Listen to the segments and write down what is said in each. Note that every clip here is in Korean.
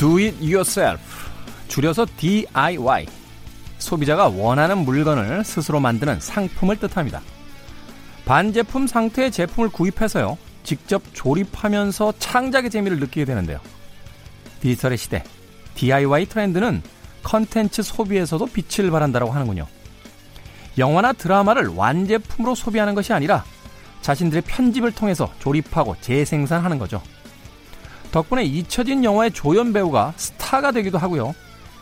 Do it yourself. 줄여서 DIY. 소비자가 원하는 물건을 스스로 만드는 상품을 뜻합니다. 반제품 상태의 제품을 구입해서요. 직접 조립하면서 창작의 재미를 느끼게 되는데요. 디지털의 시대, DIY 트렌드는 컨텐츠 소비에서도 빛을 발한다고 하는군요. 영화나 드라마를 완제품으로 소비하는 것이 아니라 자신들의 편집을 통해서 조립하고 재생산하는 거죠. 덕분에 잊혀진 영화의 조연 배우가 스타가 되기도 하고요.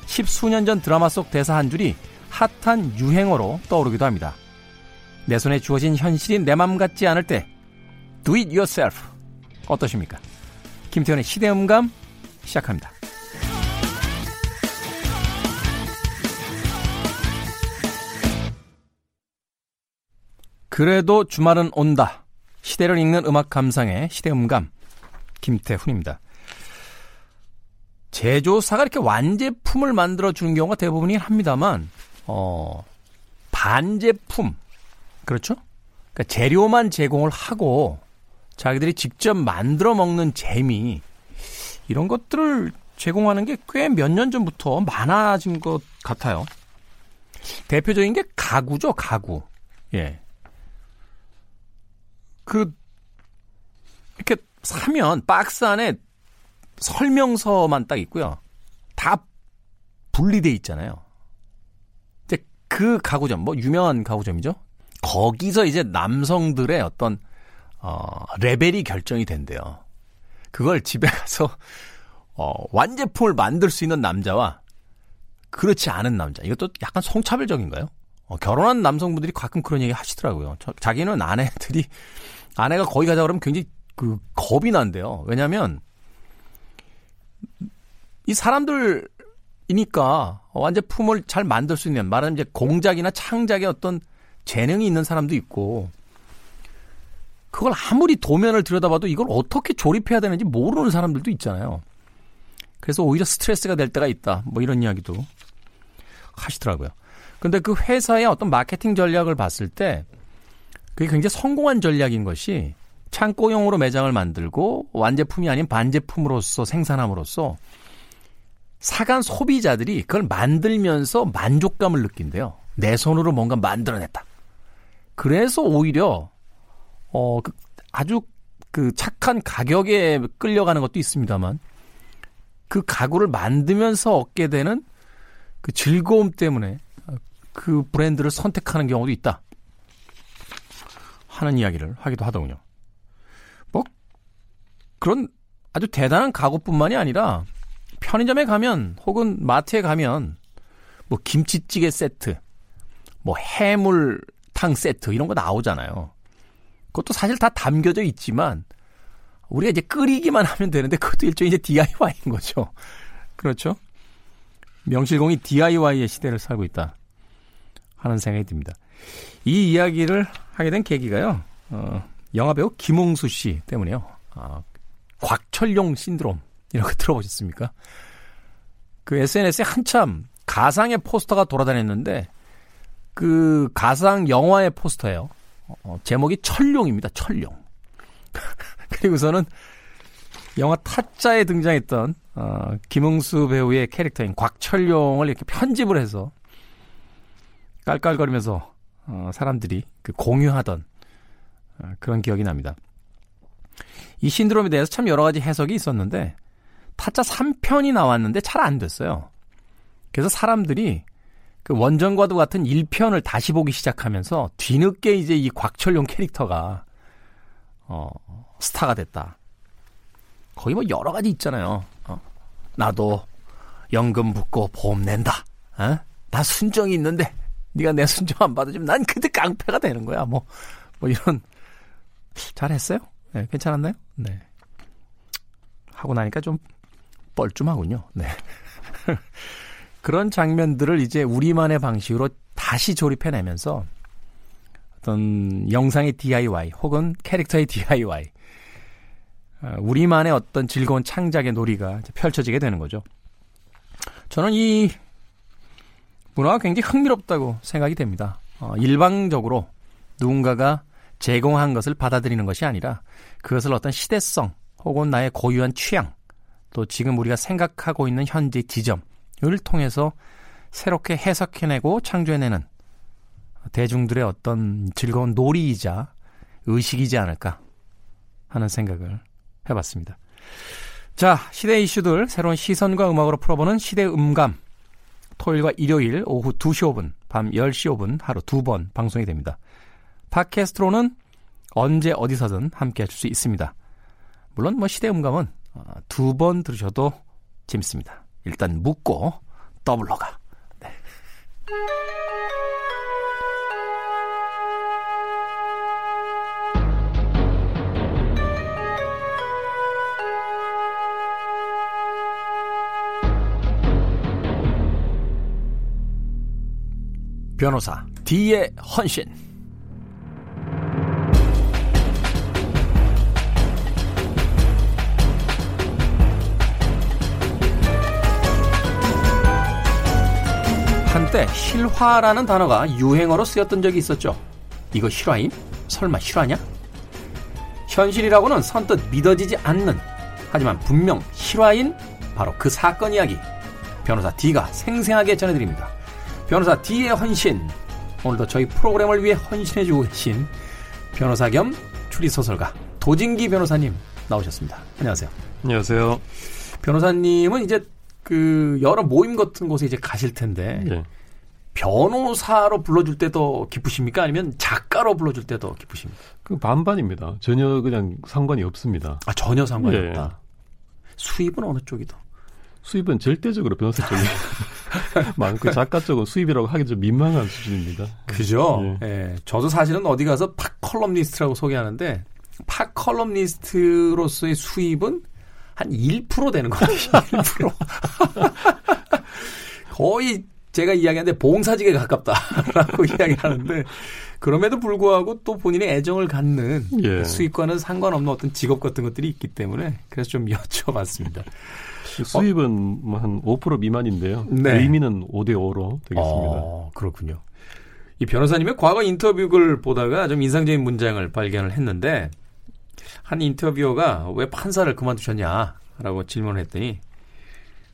십수년 전 드라마 속 대사 한 줄이 핫한 유행어로 떠오르기도 합니다. 내 손에 주어진 현실이 내 맘 같지 않을 때 Do it yourself 어떠십니까? 김태현의 시대음감 시작합니다. 그래도 주말은 온다. 시대를 읽는 음악 감상의 시대음감 김태훈입니다. 제조사가 이렇게 완제품을 만들어 주는 경우가 대부분이긴 합니다만 어 반제품 그렇죠? 그러니까 재료만 제공을 하고 자기들이 직접 만들어 먹는 재미 이런 것들을 제공하는 게 꽤 몇 년 전부터 많아진 것 같아요. 대표적인 게 가구죠, 가구. 예. 그 사면 박스 안에 설명서만 딱 있고요. 다 분리돼 있잖아요. 이제 그 가구점, 뭐 유명한 가구점이죠. 거기서 이제 남성들의 어떤 어 레벨이 결정이 된대요. 그걸 집에 가서 어 완제품을 만들 수 있는 남자와 그렇지 않은 남자. 이것도 약간 성차별적인가요? 어, 결혼한 남성분들이 가끔 그런 얘기 하시더라고요. 저, 자기는 아내들이 아내가 거기 가자 그러면 굉장히 그 겁이 난대요. 왜냐하면 이 사람들이니까 완제품을 잘 만들 수 있는 말하자면 이제 공작이나 창작의 어떤 재능이 있는 사람도 있고 그걸 아무리 도면을 들여다봐도 이걸 어떻게 조립해야 되는지 모르는 사람들도 있잖아요. 그래서 오히려 스트레스가 될 때가 있다. 뭐 이런 이야기도 하시더라고요. 근데 그 회사의 어떤 마케팅 전략을 봤을 때 그게 굉장히 성공한 전략인 것이 창고용으로 매장을 만들고 완제품이 아닌 반제품으로서 생산함으로써 사간 소비자들이 그걸 만들면서 만족감을 느낀대요. 내 손으로 뭔가 만들어냈다. 그래서 오히려 어 그 아주 그 착한 가격에 끌려가는 것도 있습니다만 그 가구를 만들면서 얻게 되는 그 즐거움 때문에 그 브랜드를 선택하는 경우도 있다. 하는 이야기를 하기도 하더군요. 뭐 그런 아주 대단한 가구뿐만이 아니라 편의점에 가면 혹은 마트에 가면 뭐 김치찌개 세트, 뭐 해물탕 세트 이런 거 나오잖아요. 그것도 사실 다 담겨져 있지만 우리가 이제 끓이기만 하면 되는데 그것도 일종의 이제 DIY인 거죠. 그렇죠? 명실공히 DIY의 시대를 살고 있다 하는 생각이 듭니다. 이 이야기를 하게 된 계기가요. 어, 영화배우 김홍수 씨 때문에요. 아, 곽철용 신드롬 거 들어보셨습니까? 그 SNS에 한참 가상의 포스터가 돌아다녔는데 그 가상 영화의 포스터예요. 어, 제목이 철룡입니다. 철룡. 그리고서는 영화 타짜에 등장했던 어, 김흥수 배우의 캐릭터인 곽철룡을 이렇게 편집을 해서 깔깔거리면서 어, 사람들이 그 공유하던 어, 그런 기억이 납니다. 이 신드롬에 대해서 참 여러 가지 해석이 있었는데 타짜 3편이 나왔는데 잘 안 됐어요. 그래서 사람들이 그 원전과도 같은 1편을 다시 보기 시작하면서 뒤늦게 이제 이 곽철용 캐릭터가 어 스타가 됐다. 거의 뭐 여러 가지 있잖아요. 어, 나도 연금 붙고 보험 낸다. 어? 나 순정이 있는데 네가 내 순정 안 받아주면 난 그때 깡패가 되는 거야. 뭐, 뭐 이런 잘했어요? 네, 괜찮았나요? 네. 하고 나니까 좀 뻘쭘하군요. 네. 그런 장면들을 이제 우리만의 방식으로 다시 조립해내면서 어떤 영상의 DIY 혹은 캐릭터의 DIY 어, 우리만의 어떤 즐거운 창작의 놀이가 펼쳐지게 되는 거죠. 저는 이 문화가 굉장히 흥미롭다고 생각이 됩니다. 어, 일방적으로 누군가가 제공한 것을 받아들이는 것이 아니라 그것을 어떤 시대성 혹은 나의 고유한 취향 또 지금 우리가 생각하고 있는 현재 지점을 통해서 새롭게 해석해내고 창조해내는 대중들의 어떤 즐거운 놀이이자 의식이지 않을까 하는 생각을 해봤습니다. 자, 시대 이슈들 새로운 시선과 음악으로 풀어보는 시대 음감. 토요일과 일요일 오후 2시 5분, 밤 10시 5분 하루 두 번 방송이 됩니다. 팟캐스트로는 언제 어디서든 함께 하실 수 있습니다. 물론 뭐 시대 음감은 어, 두번 들으셔도 재밌습니다. 일단 묻고 더블로 가. 네. 변호사 D의 헌신 한때 실화라는 단어가 유행어로 쓰였던 적이 있었죠. 이거 실화임? 설마 실화냐? 현실이라고는 선뜻 믿어지지 않는 하지만 분명 실화인 바로 그 사건 이야기 변호사 D가 생생하게 전해드립니다. 변호사 D의 헌신 오늘도 저희 프로그램을 위해 헌신해주고 계신 변호사 겸 추리소설가 도진기 변호사님 나오셨습니다. 안녕하세요. 안녕하세요. 변호사님은 이제 그 여러 모임 같은 곳에 이제 가실 텐데 예. 변호사로 불러줄 때도 기쁘십니까? 아니면 작가로 불러줄 때도 기쁘십니까? 그 반반입니다. 전혀 그냥 상관이 없습니다. 아 전혀 상관이 예. 없다. 수입은 어느 쪽이더? 수입은 절대적으로 변호사 쪽이 많고 작가 쪽은 수입이라고 하기 좀 민망한 수준입니다. 그죠? 예. 예. 저도 사실은 어디 가서 팝 칼럼니스트라고 소개하는데 팝 칼럼니스트로서의 수입은 한 1% 되는 것 같아요. 1%. 거의 제가 이야기하는데 봉사직에 가깝다라고 이야기하는데 그럼에도 불구하고 또 본인의 애정을 갖는 예. 수입과는 상관없는 어떤 직업 같은 것들이 있기 때문에 그래서 좀 여쭤봤습니다. 수입은 어? 한5% 미만인데요. 네. 의미는 5대 5로 되겠습니다. 어, 그렇군요. 이 변호사님의 과거 인터뷰를 보다가 좀 인상적인 문장을 발견을 했는데 한 인터뷰어가 왜 판사를 그만두셨냐라고 질문을 했더니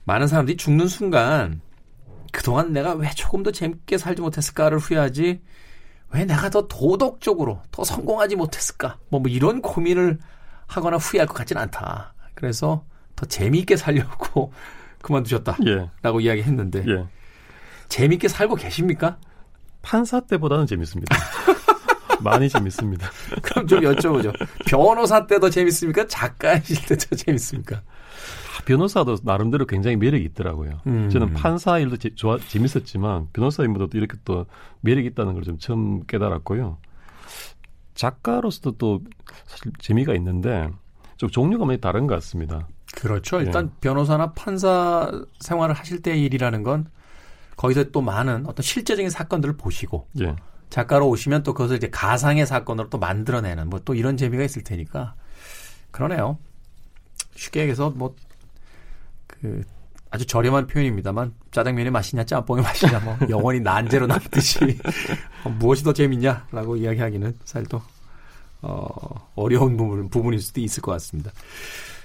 많은 사람들이 죽는 순간 그동안 내가 왜 조금 더 재밌게 살지 못했을까를 후회하지 왜 내가 더 도덕적으로 더 성공하지 못했을까 뭐, 뭐 이런 고민을 하거나 후회할 것 같지는 않다. 그래서 더 재미있게 살려고 그만두셨다라고 예. 이야기했는데 예. 재미있게 살고 계십니까? 판사 때보다는 재밌습니다. 많이 재밌습니다. 그럼 좀 여쭤보죠. 변호사 때도 재밌습니까? 작가이실 때 더 재밌습니까? 아, 변호사도 나름대로 굉장히 매력이 있더라고요. 음. 저는 판사 일도 제, 좋아, 재밌었지만 변호사님보다도 이렇게 또 매력이 있다는 걸 좀 처음 깨달았고요. 작가로서도 또 사실 재미가 있는데 좀 종류가 많이 다른 것 같습니다. 그렇죠. 일단 예. 변호사나 판사 생활을 하실 때의 일이라는 건 거기서 또 많은 어떤 실제적인 사건들을 보시고 예. 작가로 오시면 또 그것을 이제 가상의 사건으로 또 만들어내는 뭐 또 이런 재미가 있을 테니까 그러네요. 쉽게 얘기해서 뭐 그 아주 저렴한 표현입니다만 짜장면이 맛이냐 짬뽕이 맛이냐 뭐 영원히 난제로 남듯이 어, 무엇이 더 재밌냐라고 이야기하기는 사실 또 어, 어려운 부분, 부분일 수도 있을 것 같습니다.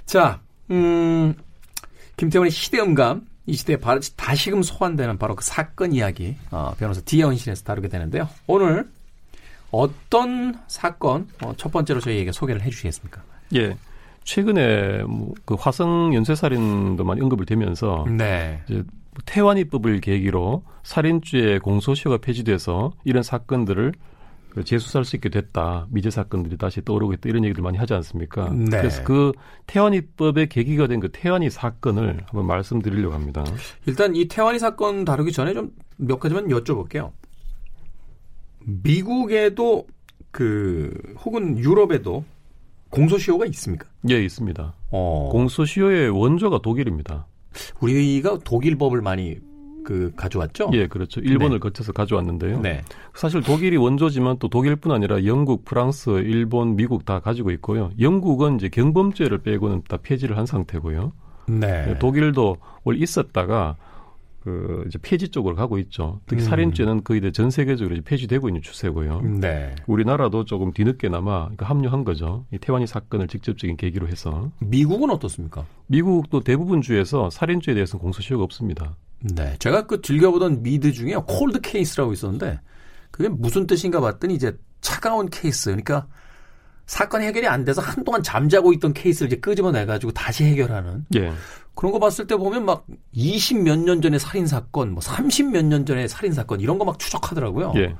자, 음, 김태원의 시대음감 이 시대에 바로 다시금 소환되는 바로 그 사건 이야기 어, 변호사 디언실에서 다루게 되는데요. 오늘 어떤 사건 어, 첫 번째로 저희에게 소개를 해주시겠습니까? 예. 최근에 뭐 그 화성 연쇄살인도 많이 언급을 되면서 네. 이제 태완이법을 계기로 살인죄 공소시효가 폐지돼서 이런 사건들을 그 재수사할 수 있게 됐다. 미제 사건들이 다시 떠오르고 있다. 이런 얘기들 많이 하지 않습니까? 네. 그래서 그 태완이법의 계기가 된 그 태완이 사건을 한번 말씀드리려고 합니다. 일단 이 태완이 사건 다루기 전에 좀 몇 가지만 여쭤볼게요. 미국에도 그 혹은 유럽에도 공소시효가 있습니까? 예, 있습니다. 어. 공소시효의 원조가 독일입니다. 우리가 독일법을 많이 그 가져왔죠? 예, 그렇죠. 일본을 네. 거쳐서 가져왔는데요. 네. 사실 독일이 원조지만 또 독일뿐 아니라 영국, 프랑스, 일본, 미국 다 가지고 있고요. 영국은 이제 경범죄를 빼고는 다 폐지를 한 상태고요. 네. 독일도 원래 있었다가 그그 이제 폐지 쪽으로 가고 있죠. 특히 음. 살인죄는 거의 전 세계적으로 이제 폐지되고 있는 추세고요. 네. 우리나라도 조금 뒤늦게나마 합류한 거죠. 이 태완이 사건을 직접적인 계기로 해서. 미국은 어떻습니까? 미국도 대부분 주에서 살인죄에 대해서는 공소시효가 없습니다. 네. 제가 그 즐겨보던 미드 중에 Cold Case라고 있었는데 그게 무슨 뜻인가 봤더니 이제 차가운 케이스. 그러니까 사건 해결이 안 돼서 한동안 잠자고 있던 케이스를 이제 끄집어내가지고 다시 해결하는. 예. 그런 거 봤을 때 보면 막 20 몇 년 전의 살인사건, 뭐 30 몇 년 전의 살인사건 이런 거 막 추적하더라고요. 예.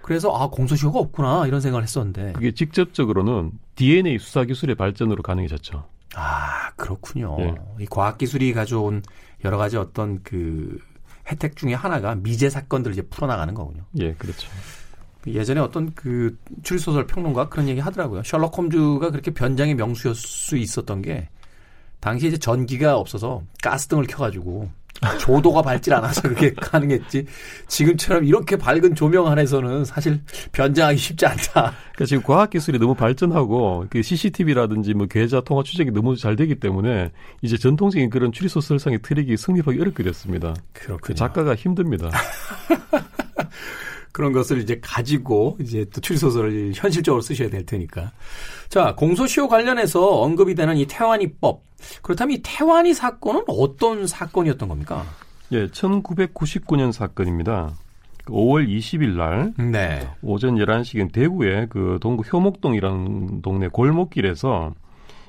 그래서 아, 공소시효가 없구나 이런 생각을 했었는데. 그게 직접적으로는 DNA 수사 기술의 발전으로 가능해졌죠. 아, 그렇군요. 예. 이 과학기술이 가져온 여러 가지 어떤 그 혜택 중에 하나가 미제 사건들을 이제 풀어나가는 거군요. 예, 그렇죠. 예전에 어떤 그 추리소설 평론가 그런 얘기 하더라고요. 셜록 홈즈가 그렇게 변장의 명수였을 수 있었던 게 당시에 이제 전기가 없어서 가스등을 켜가지고 조도가 밝질 않아서 그렇게 가능했지. 지금처럼 이렇게 밝은 조명 안에서는 사실 변장하기 쉽지 않다. 그러니까 지금 과학 기술이 너무 발전하고 그 CCTV라든지 뭐 계좌 통화 추적이 너무 잘 되기 때문에 이제 전통적인 그런 추리소설상의 트릭이 성립하기 어렵게 됐습니다. 그렇군요. 그 작가가 힘듭니다. 그런 것을 이제 가지고 이제 또 추리소설을 현실적으로 쓰셔야 될 테니까. 자, 공소시효 관련해서 언급이 되는 이 태완이법. 그렇다면 이 태완이 사건은 어떤 사건이었던 겁니까? 예, 1999년 사건입니다. 5월 20일 날 네. 오전 11시경 대구의 그 동구 효목동이라는 동네 골목길에서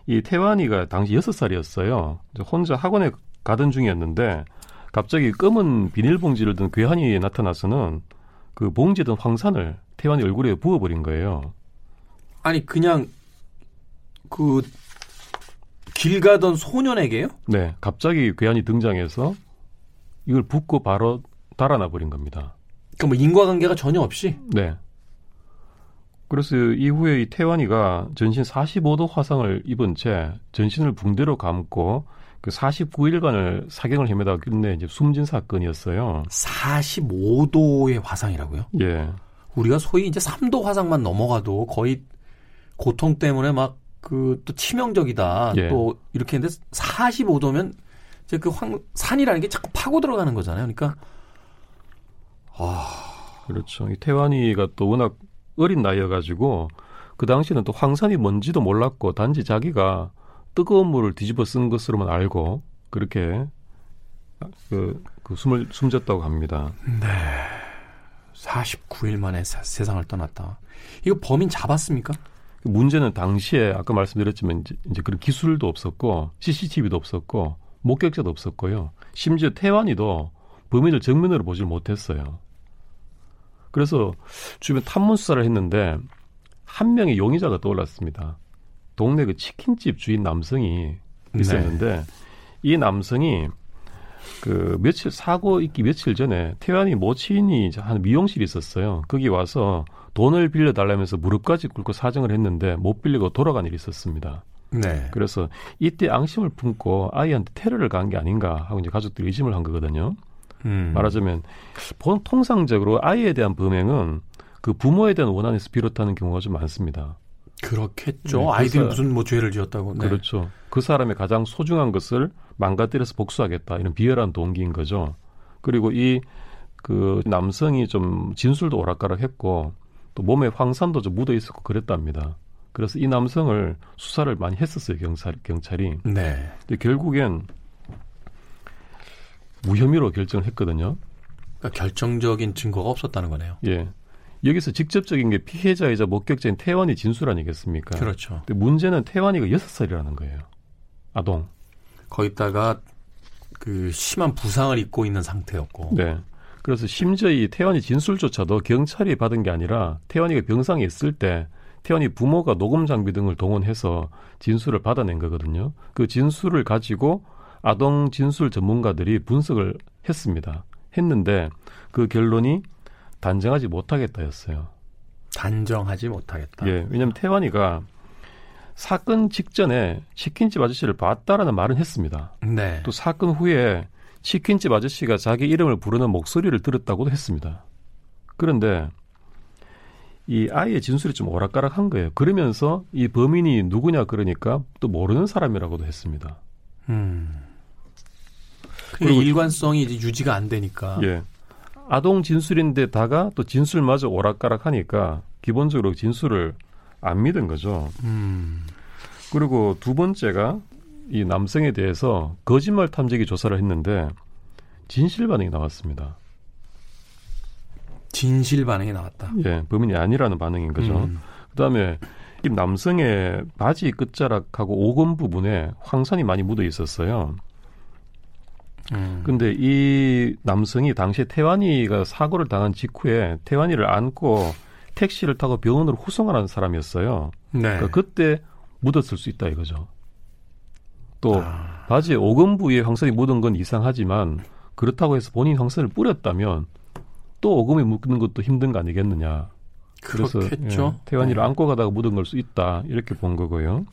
이 태완이가 당시 6살이었어요. 혼자 학원에 가던 중이었는데 갑자기 검은 비닐봉지를 든 괴한이 나타나서는 그 봉지에 든 황산을 태완이 얼굴에 부어버린 거예요. 아니 그냥 그 길 가던 소년에게요? 네, 갑자기 괴한이 등장해서 이걸 붓고 바로 달아나 버린 겁니다. 그러니까 뭐 인과관계가 전혀 없이? 네. 그래서 이후에 이 태완이가 전신 45도 화상을 입은 채 전신을 붕대로 감고 그 49일간을 사경을 헤매다가 끝내 이제 숨진 사건이었어요. 45도의 화상이라고요? 예. 우리가 소위 이제 3도 화상만 넘어가도 거의 고통 때문에 막 그 또 치명적이다. 예. 또 이렇게 했는데 45도면 이제 그 황, 산이라는 게 자꾸 파고 들어가는 거잖아요. 그러니까 아 그렇죠. 이 태완이가 또 워낙 어린 나이여 가지고 그 당시는 또 황산이 뭔지도 몰랐고 단지 자기가 뜨거운 물을 뒤집어 쓴 것으로만 알고 그렇게 그, 그 숨을 숨졌다고 합니다. 네. 49일 만에 사, 세상을 떠났다. 이거 범인 잡았습니까? 그 문제는 당시에 아까 말씀드렸지만 이제, 이제 그런 기술도 없었고 CCTV도 없었고 목격자도 없었고요. 심지어 태완이도 범인을 정면으로 보질 못했어요. 그래서 주변 탐문 수사를 했는데 한 명의 용의자가 떠올랐습니다. 동네 그 치킨집 주인 남성이 네. 있었는데 네. 이 남성이 그 며칠 사고 있기 며칠 전에 태환이 모친이 한 미용실이 있었어요. 거기 와서 돈을 빌려 달라면서 무릎까지 꿇고 사정을 했는데 못 빌리고 돌아간 일이 있었습니다. 네. 그래서 이때 앙심을 품고 아이한테 테러를 간게 아닌가 하고 이제 가족들이 의심을 한 거거든요. 음. 말하자면 본 통상적으로 아이에 대한 범행은 그 부모에 대한 원한에서 비롯하는 경우가 좀 많습니다. 그렇겠죠. 네, 아이들이 그 무슨 뭐 죄를 지었다고. 네. 그렇죠. 그 사람의 가장 소중한 것을 망가뜨려서 복수하겠다 이런 비열한 동기인 거죠. 그리고 이 그 남성이 좀 진술도 오락가락했고 또 몸에 황산도 좀 묻어 있었고 그랬답니다. 그래서 이 남성을 수사를 많이 했었어요 경찰 경찰이. 네. 근데 결국엔 무혐의로 결정을 했거든요. 그러니까 결정적인 증거가 없었다는 거네요. 예. 여기서 직접적인 게 피해자이자 목격자인 태환이 진술 아니겠습니까? 그렇죠. 근데 문제는 태환이가 여섯 살이라는 거예요. 아동. 거기다가 그 심한 부상을 입고 있는 상태였고. 네. 그래서 심지어 이 태환이 진술조차도 경찰이 받은 게 아니라 태환이가 병상에 있을 때 태환이 부모가 녹음 장비 등을 동원해서 진술을 받아낸 거거든요. 그 진술을 가지고 아동 진술 전문가들이 분석을 했습니다. 했는데 그 결론이 단정하지 못하겠다였어요. 단정하지 못하겠다. 예, 왜냐하면 태환이가 사건 직전에 치킨집 아저씨를 봤다라는 말은 했습니다. 네. 또 사건 후에 치킨집 아저씨가 자기 이름을 부르는 목소리를 들었다고도 했습니다. 그런데 이 아이의 진술이 좀 오락가락한 거예요. 그러면서 이 범인이 누구냐 그러니까 또 모르는 사람이라고도 했습니다. 음. 그리고 일관성이 이제 유지가 안 되니까. 예. 아동 진술인데다가 또 진술마저 오락가락하니까 기본적으로 진술을 안 믿은 거죠. 음. 그리고 두 번째가 이 남성에 대해서 거짓말 탐지기 조사를 했는데 진실 반응이 나왔습니다. 진실 반응이 나왔다. 예, 범인이 아니라는 반응인 거죠. 음. 그다음에 이 남성의 바지 끝자락하고 오금 부분에 황산이 많이 묻어 있었어요. 음. 근데 이 남성이 당시에 태환이가 사고를 당한 직후에 태환이를 안고 택시를 타고 병원으로 후송하는 사람이었어요. 네. 그러니까 그때 묻었을 수 있다 이거죠. 또 아. 바지에 오금 부위에 황산이 묻은 건 이상하지만 그렇다고 해서 본인 황산을 뿌렸다면 또 오금에 묻는 것도 힘든 거 아니겠느냐. 그래서 예, 태환이를 네. 안고 가다가 묻은 걸 수 있다 이렇게 본 거고요.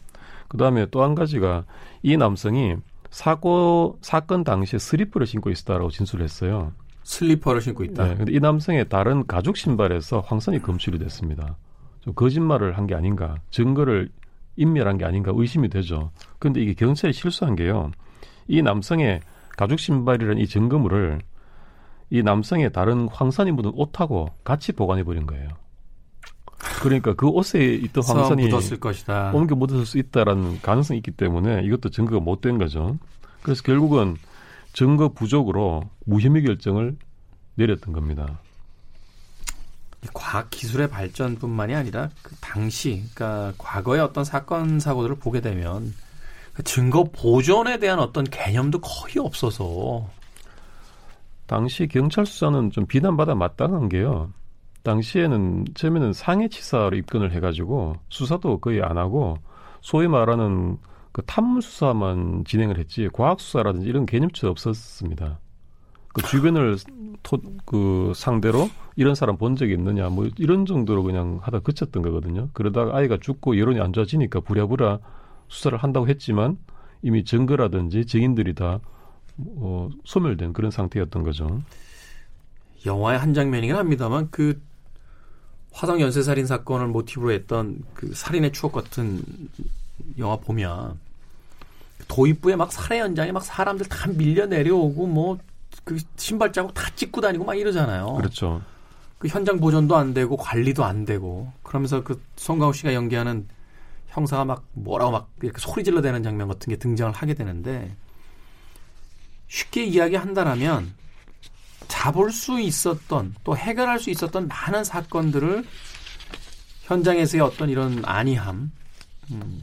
그 다음에 또 한 가지가 이 남성이 사고 사건 당시에 슬리퍼를 신고 있었다라고 진술을 했어요. 슬리퍼를 신고 있다. 네, 근데 이 남성의 다른 가죽 신발에서 황선이 검출이 됐습니다. 좀 거짓말을 한 게 아닌가, 증거를 인멸한 게 아닌가 의심이 되죠. 근데 이게 경찰이 실수한 게요. 이 남성의 가죽 신발이라는 이 증거물을 이 남성의 다른 황산이 묻은 옷하고 같이 보관해 버린 거예요. 그러니까 그 옷에 있던 황산이 묻었을 것이다. 옮겨 묻었을 수 있다라는 가능성이 있기 때문에 이것도 증거가 못 된 거죠. 그래서 결국은 증거 부족으로 무혐의 결정을 내렸던 겁니다. 과학 기술의 발전뿐만이 아니라 그 당시, 그러니까 과거의 어떤 사건 사고들을 보게 되면 그 증거 보존에 대한 어떤 개념도 거의 없어서 당시 경찰 수사는 좀 비난받아 마땅한 게요. 당시에는 처음에는 상해치사로 입건을 해가지고 수사도 거의 안 하고 소위 말하는 그 탐문 수사만 진행을 했지 과학 수사라든지 이런 개념도 없었습니다. 그 주변을 토, 그 상대로 이런 사람 본 적이 있느냐 뭐 이런 정도로 그냥 하다 그쳤던 거거든요. 그러다가 아이가 죽고 여론이 안 좋아지니까 부랴부랴 수사를 한다고 했지만 이미 증거라든지 증인들이 다 어, 소멸된 그런 상태였던 거죠. 영화의 한 장면이긴 합니다만 그 화성 연쇄 살인 사건을 모티브로 했던 그 살인의 추억 같은 영화 보면 도입부에 막 살해 현장에 막 사람들 다 밀려 내려오고 뭐 그 신발 자국 다 찍고 다니고 막 이러잖아요. 그렇죠. 그 현장 보존도 안 되고 관리도 안 되고 그러면서 그 송강호 씨가 연기하는 형사가 막 뭐라고 막 이렇게 소리 질러 대는 장면 같은 게 등장을 하게 되는데 쉽게 이야기한다라면 잡을 수 있었던 또 해결할 수 있었던 많은 사건들을 현장에서의 어떤 이런 안이함 음,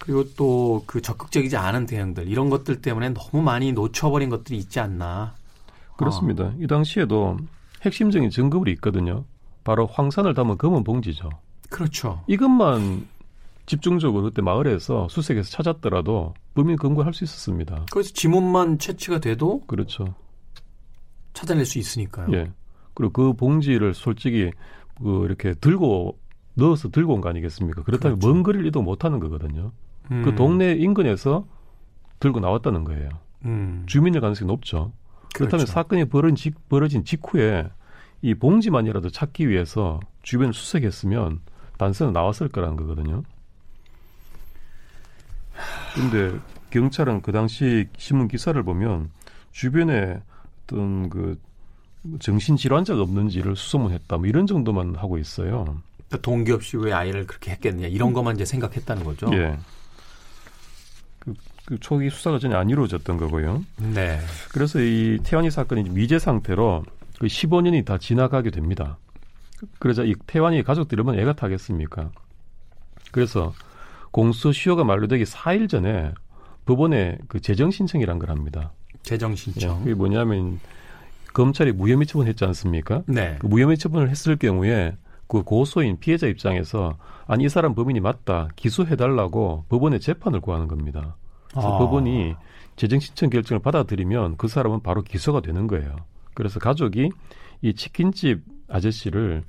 그리고 또 그 적극적이지 않은 대응들 이런 것들 때문에 너무 많이 놓쳐버린 것들이 있지 않나 그렇습니다. 어. 이 당시에도 핵심적인 증거물이 있거든요. 바로 황산을 담은 검은 봉지죠. 그렇죠. 이것만 집중적으로 그때 마을에서 수색해서 찾았더라도 범인 검거할 수 있었습니다. 그래서 지문만 채취가 돼도 그렇죠. 찾아낼 수 있으니까요. 예. 그리고 그 봉지를 솔직히 그 이렇게 들고 넣어서 들고 온 거 아니겠습니까? 그렇다면 그렇죠. 먼 거리를 이동 못 하는 거거든요. 음. 그 동네 인근에서 들고 나왔다는 거예요. 음. 주민일 가능성이 높죠. 그렇다면 그렇죠. 사건이 벌어진, 직, 벌어진 직후에 이 봉지만이라도 찾기 위해서 주변을 수색했으면 단서는 나왔을 거라는 거거든요. 근데 경찰은 그 당시 신문 기사를 보면 주변에 어떤 그 정신 질환자가 없는지를 수소문했다. 뭐 이런 정도만 하고 있어요. 그러니까 동기 없이 왜 아이를 그렇게 했겠느냐 이런 것만 이제 생각했다는 거죠. 예. 그, 그 초기 수사가 전혀 안 이루어졌던 거고요. 네. 그래서 이 태환이 사건이 미제 상태로 그 15년이 다 지나가게 됩니다. 그러자 이 태환이 가족들이 얼마나 애가 타겠습니까? 그래서 공소시효가 만료되기 4일 전에 법원에 그 재정 신청이란 걸 합니다. 재정 신청. 예, 그게 뭐냐면 검찰이 무혐의 처분했지 않습니까? 네. 그 무혐의 처분을 했을 경우에 그 고소인 피해자 입장에서 아니 이 사람 범인이 맞다 기소해달라고 법원에 재판을 구하는 겁니다. 그래서 아. 법원이 재정 신청 결정을 받아들이면 그 사람은 바로 기소가 되는 거예요. 그래서 가족이 이 치킨집 아저씨를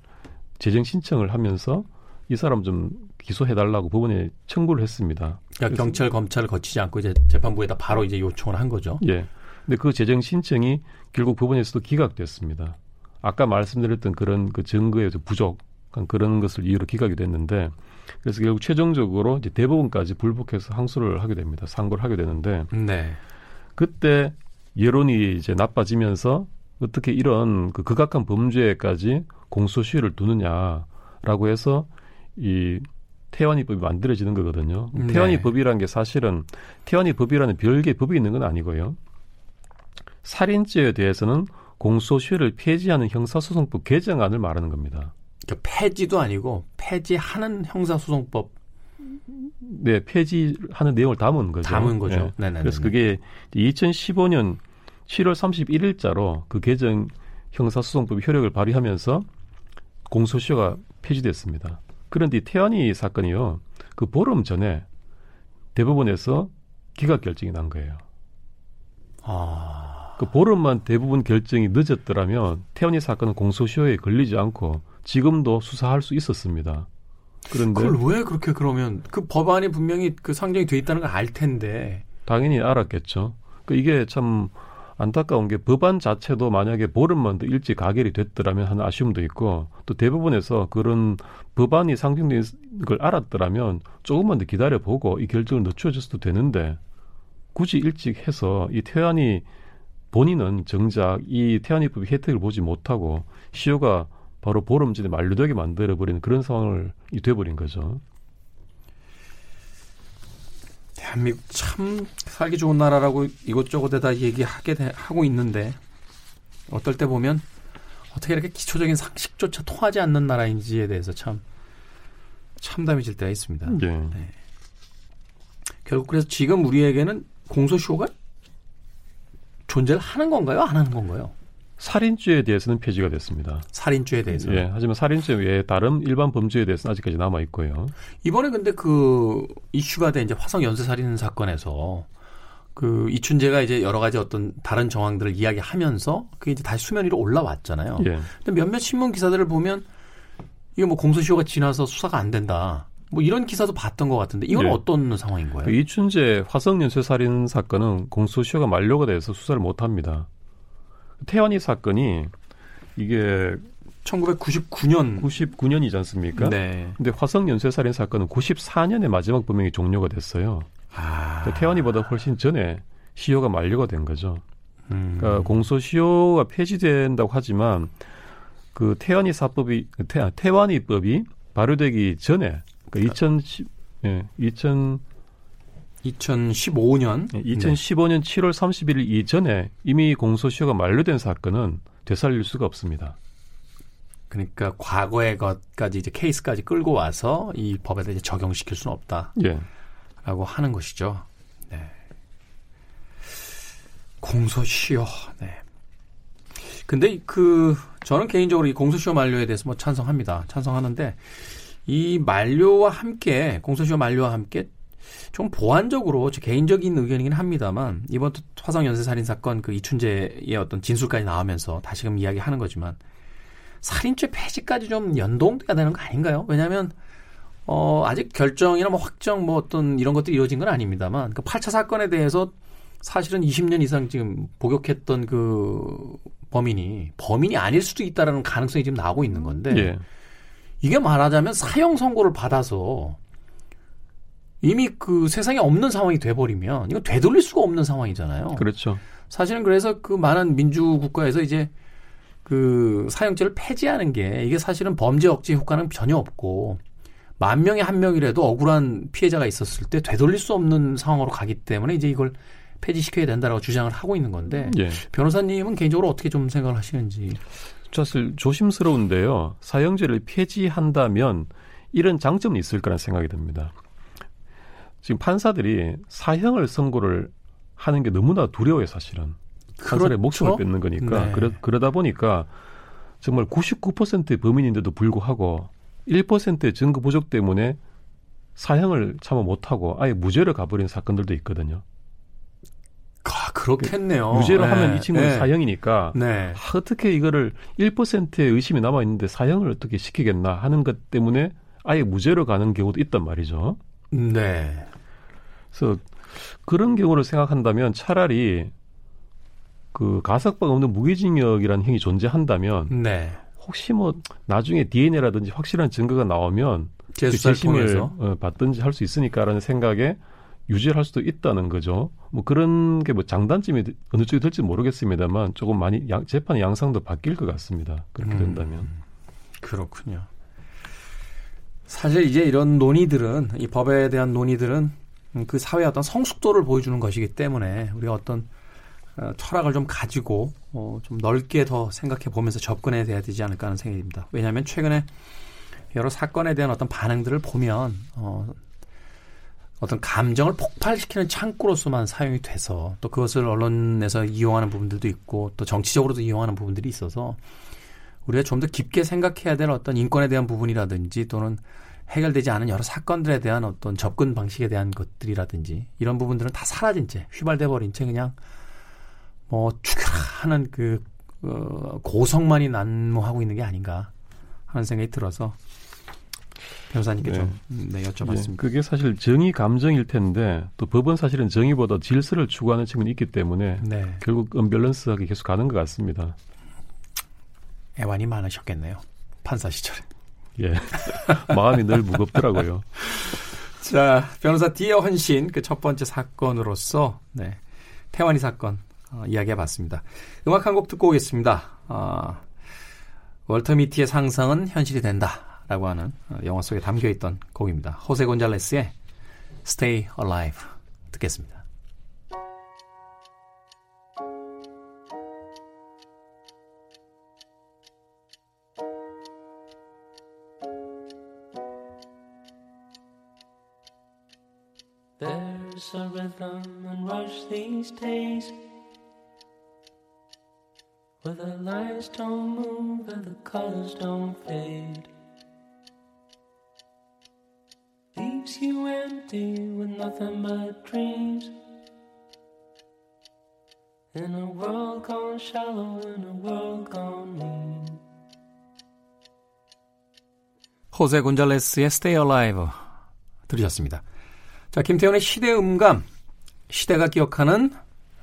재정 신청을 하면서 이 사람 좀 기소해달라고 법원에 청구를 했습니다. 그러니까 경찰 검찰을 거치지 않고 이제 재판부에다 바로 이제 요청을 한 거죠. 예. 근데 그 재정 신청이 결국 법원에서도 기각됐습니다. 아까 말씀드렸던 그런 그 증거의 부족 그런 것을 이유로 기각이 됐는데 그래서 결국 최종적으로 이제 대법원까지 불복해서 항소를 하게 됩니다. 상고를 하게 되는데 네. 그때 여론이 이제 나빠지면서 어떻게 이런 그 극악한 범죄까지 공소시효를 두느냐라고 해서 이 태완이 법이 만들어지는 거거든요. 네. 태완이 법이라는 게 사실은 태완이 법이라는 별개의 법이 있는 건 아니고요. 살인죄에 대해서는 공소시효를 폐지하는 형사소송법 개정안을 말하는 겁니다. 그러니까 폐지도 아니고 폐지하는 형사소송법. 네, 폐지하는 내용을 담은 거죠. 담은 거죠. 네. 그래서 그게 2015년 7월 31일자로 그 개정 형사소송법이 효력을 발휘하면서 공소시효가 폐지됐습니다. 그런데 태안이 사건이요. 그 보름 전에 대법원에서 기각 결정이 난 거예요. 아. 그 보름만 대부분 결정이 늦었더라면 태안이 사건은 공소시효에 걸리지 않고 지금도 수사할 수 있었습니다. 그런데 그걸 왜 그렇게 그러면 그 법안이 분명히 그 상정이 돼 있다는 걸 알 텐데 당연히 알았겠죠. 그 이게 참 안타까운 게 법안 자체도 만약에 보름만 더 일찍 가결이 됐더라면 하는 아쉬움도 있고 또 대부분에서 그런 법안이 상정된 걸 알았더라면 조금만 더 기다려 보고 이 결정을 늦춰줬어도 되는데 굳이 일찍 해서 이 태안이 본인은 정작 이 태안이법의 혜택을 보지 못하고 시효가 바로 보름 전에 만료되게 만들어버리는 그런 상황을 돼버린 거죠. 대한민국 참 살기 좋은 나라라고 이것저것 에다 얘기하게 돼, 하고 있는데 어떨 때 보면 어떻게 이렇게 기초적인 상식조차 통하지 않는 나라인지에 대해서 참 참담이 질 때가 있습니다. 네. 네. 결국 그래서 지금 우리에게는 공소시효가 존재를 하는 건가요? 안 하는 건가요? 살인죄에 대해서는 폐지가 됐습니다. 살인죄에 대해서. 예. 하지만 살인죄 외에 다른 일반 범죄에 대해서는 아직까지 남아 있고요. 이번에 근데 그 이슈가 된 이제 화성 연쇄 살인 사건에서 그 이춘재가 이제 여러 가지 어떤 다른 정황들을 이야기하면서 그게 이제 다시 수면 위로 올라왔잖아요. 예. 근데 몇몇 신문 기사들을 보면 이게 뭐 공소시효가 지나서 수사가 안 된다. 뭐 이런 기사도 봤던 것 같은데 이건 예. 어떤 상황인 거예요? 그 이춘재 화성 연쇄 살인 사건은 공소시효가 만료가 돼서 수사를 못 합니다. 태연이 사건이 이게 1999년 99년이지 않습니까? 네. 근데 화성 연쇄 살인 사건은 94년에 마지막 범행이 종료가 됐어요. 아. 그러니까 태연이보다 훨씬 전에 시효가 만료가 된 거죠. 음. 그러니까 공소시효가 폐지된다고 하지만 그 태연이 사법이 태, 태완이법이 발효되기 전에 그러니까 2010 예, 2000 2015년 2015년 7월 31일 이전에 이미 공소시효가 만료된 사건은 되살릴 수가 없습니다. 그러니까 과거의 것까지 이제 케이스까지 끌고 와서 이 법에다 이제 적용시킬 수는 없다. 예. 라고 하는 것이죠. 네. 공소시효. 네. 근데 그 저는 개인적으로 이 공소시효 만료에 대해서 뭐 찬성합니다. 찬성하는데 이 만료와 함께 공소시효 만료와 함께 좀 보완적으로 제 개인적인 의견이긴 합니다만 이번 화성 연쇄 살인 사건 그 이춘재의 어떤 진술까지 나오면서 다시금 이야기하는 거지만 살인죄 폐지까지 좀 연동돼야 되는 거 아닌가요? 왜냐하면 어 아직 결정이나 뭐 확정 뭐 어떤 이런 것들이 이루어진 건 아닙니다만 그 8차 사건에 대해서 사실은 20년 이상 지금 복역했던 그 범인이 범인이 아닐 수도 있다라는 가능성이 지금 나오고 있는 건데 예. 이게 말하자면 사형 선고를 받아서 이미 그 세상에 없는 상황이 돼버리면 이거 되돌릴 수가 없는 상황이잖아요. 그렇죠. 사실은 그래서 그 많은 민주 국가에서 이제 그 사형제를 폐지하는 게 이게 사실은 범죄 억제 효과는 전혀 없고 만 명에 한 명이라도 억울한 피해자가 있었을 때 되돌릴 수 없는 상황으로 가기 때문에 이제 이걸 폐지시켜야 된다라고 주장을 하고 있는 건데 예. 변호사님은 개인적으로 어떻게 좀 생각을 하시는지 사실 조심스러운데요. 사형제를 폐지한다면 이런 장점이 있을 거라는 생각이 듭니다. 지금 판사들이 사형을 선고를 하는 게 너무나 두려워요, 사실은. 판사의 그렇죠? 목숨을 뺏는 거니까. 네. 그러, 그러다 보니까 정말 99%의 범인인데도 불구하고 1%의 증거 부족 때문에 사형을 참아 못하고 아예 무죄를 가버린 사건들도 있거든요. 아, 그렇겠네요. 무죄로 네. 하면 이 친구는 네. 사형이니까 네. 아, 어떻게 이거를 1%의 의심이 남아 있는데 사형을 어떻게 시키겠나 하는 것 때문에 아예 무죄로 가는 경우도 있단 말이죠. 네. 그래서 그런 경우를 생각한다면 차라리 그 가석방 없는 무기징역이라는 행위 존재한다면 네. 혹시 뭐 나중에 DNA라든지 확실한 증거가 나오면 그 재심을 어, 받든지 할 수 있으니까라는 생각에 유지를 할 수도 있다는 거죠. 뭐 그런 게 뭐 장단점이 어느 쪽이 될지 모르겠습니다만 조금 많이 양, 재판의 양상도 바뀔 것 같습니다. 그렇게 음. 된다면. 음, 그렇군요. 사실 이제 이런 논의들은 이 법에 대한 논의들은 그 사회의 어떤 성숙도를 보여주는 것이기 때문에 우리가 어떤 어, 철학을 좀 가지고 어, 좀 넓게 더 생각해 보면서 접근해야 되지 않을까 하는 생각이 듭니다. 왜냐하면 최근에 여러 사건에 대한 어떤 반응들을 보면 어, 어떤 감정을 폭발시키는 창구로서만 사용이 돼서 또 그것을 언론에서 이용하는 부분들도 있고 또 정치적으로도 이용하는 부분들이 있어서 우리가 좀 더 깊게 생각해야 될 어떤 인권에 대한 부분이라든지 또는 해결되지 않은 여러 사건들에 대한 어떤 접근 방식에 대한 것들이라든지 이런 부분들은 다 사라진 채 휘발돼 버린 채 그냥 뭐 죽여라 하는 그 어, 고성만이 난무하고 있는 게 아닌가 하는 생각이 들어서 변호사님께 네. 좀 네, 여쭤봤습니다. 네, 그게 사실 정의 감정일 텐데 또 법은 사실은 정의보다 질서를 추구하는 측면이 있기 때문에 네. 결국 언밸런스하게 계속 가는 것 같습니다. 애환이 많으셨겠네요. 판사 시절에. 예. 마음이 늘 무겁더라고요. 자, 변호사 디어 헌신 그 첫 번째 사건으로서 네. 태완이 사건 어, 이야기해 봤습니다. 음악 한 곡 듣고 오겠습니다. 어, 월터 미티의 상상은 현실이 된다 라고 하는 어, 영화 속에 담겨 있던 곡입니다. 호세 곤잘레스의 Stay Alive 듣겠습니다. Leaves you empty with nothing but dreams In a world gone shallow, in a world gone mean 호세 곤잘레스의 Stay Alive 들으셨습니다. 자, 김태훈의 시대 음감, 시대가 기억하는